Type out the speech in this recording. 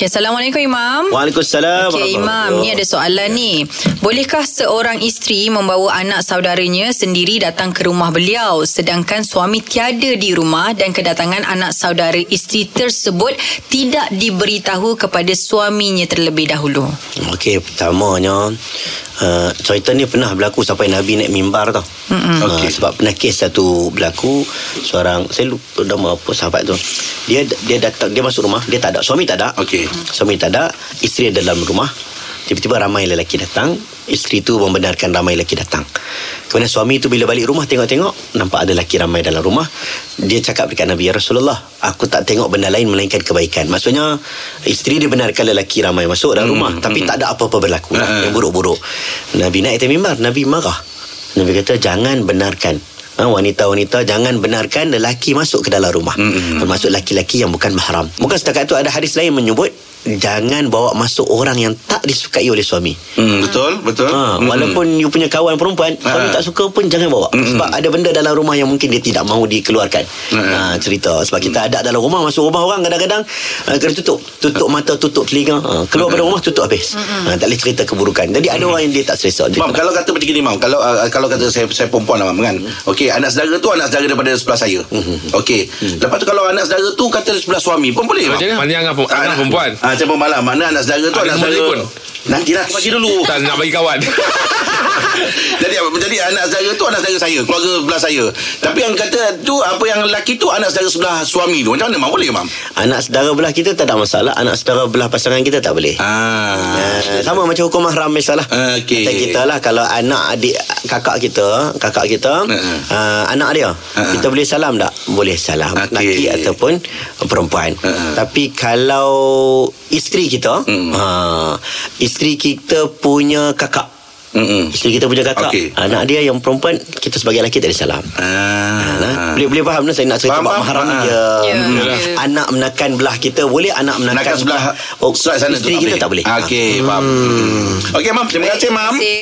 Okay, Assalamualaikum Imam. Waalaikumsalam. Okey Imam, ni ada soalan ni. Bolehkah seorang isteri membawa anak saudaranya sendiri datang ke rumah beliau sedangkan suami tiada di rumah dan kedatangan anak saudara isteri tersebut tidak diberitahu kepada suaminya terlebih dahulu? Okey, pertamanya uh, cerita ni pernah berlaku sampai Nabi naik mimbar tau. Uh, Okey. sebab pernah kes satu berlaku seorang saya lupa nama apa sahabat tu. Dia dia datang dia masuk rumah, dia tak ada suami tak ada. Okey. Suami tak ada, isteri ada dalam rumah. Tiba-tiba ramai lelaki datang, isteri tu membenarkan ramai lelaki datang. Kemudian suami tu bila balik rumah tengok-tengok nampak ada lelaki ramai dalam rumah. Dia cakap dekat Nabi ya Rasulullah, aku tak tengok benda lain melainkan kebaikan. Maksudnya isteri dia benarkan lelaki ramai masuk dalam rumah tapi tak ada apa-apa berlaku lah, Hmm, yang buruk-buruk. Nabi naik atas mimbar, Nabi marah. Nabi kata jangan benarkan Ha, wanita-wanita jangan benarkan lelaki masuk ke dalam rumah. Mm-mm. Termasuk lelaki-lelaki yang bukan mahram. Bukan setakat itu ada hadis lain menyebut jangan bawa masuk orang yang tak disukai oleh suami. Hmm, betul, betul. Ha, Hmm. walaupun you punya kawan perempuan, suami Ha. tak suka pun jangan bawa. Mm-mm. Sebab ada benda dalam rumah yang mungkin dia tidak mahu dikeluarkan. Ha, cerita sebab kita ada dalam rumah masuk rumah orang kadang-kadang uh, kena tutup, tutup mata, tutup telinga. Ha, keluar pada rumah tutup habis. Ha, tak boleh cerita keburukan. Jadi ada orang yang dia tak selesa. Dia Mam, tak- kalau kata macam ni, Mam. Kalau uh, kalau kata saya saya perempuan lah, Mam, kan. Okey, anak saudara tu anak saudara daripada sebelah saya. Okey. Lepas tu kalau anak saudara tu kata sebelah suami pun boleh. Macam mana? Perempuan? Ah, saya malam. Mana anak saudara tu Ada anak saudara. telefon? Nantilah bagi dulu. Tak nak bagi kawan. jadi jadi anak saudara tu anak saudara saya, keluarga sebelah saya. Tapi yang kata tu apa yang lelaki tu anak saudara sebelah suami tu. Macam mana, Mam? Boleh Mam? Anak saudara belah kita tak ada masalah. Anak saudara belah pasangan kita tak boleh. Ah. Uh, sama macam hukum mahram biasalah. Ah, okey. Macam kita lah kalau anak adik kakak kita, kakak kita, Uh-uh. uh, anak dia. Uh-uh. Kita boleh salam tak? Boleh salam. Okey. Laki ataupun perempuan. Uh-uh. Tapi kalau isteri kita, Mm. uh, isteri kita punya kakak. Mm-mm. Isteri kita punya kakak. Okey. Anak dia yang perempuan, kita sebagai lelaki tak boleh salam. Ah. Nah, boleh boleh faham tak saya nak cerita Faham, bab faham. mahram Ah. je. Ya, Hmm. ya. Anak menekan belah kita boleh, anak menekan Nak sebelah oh, Sebelah sana isteri tu kita tak boleh. Okey, faham. Okey, Mam. Terima kasih, Mam. Terima kasih.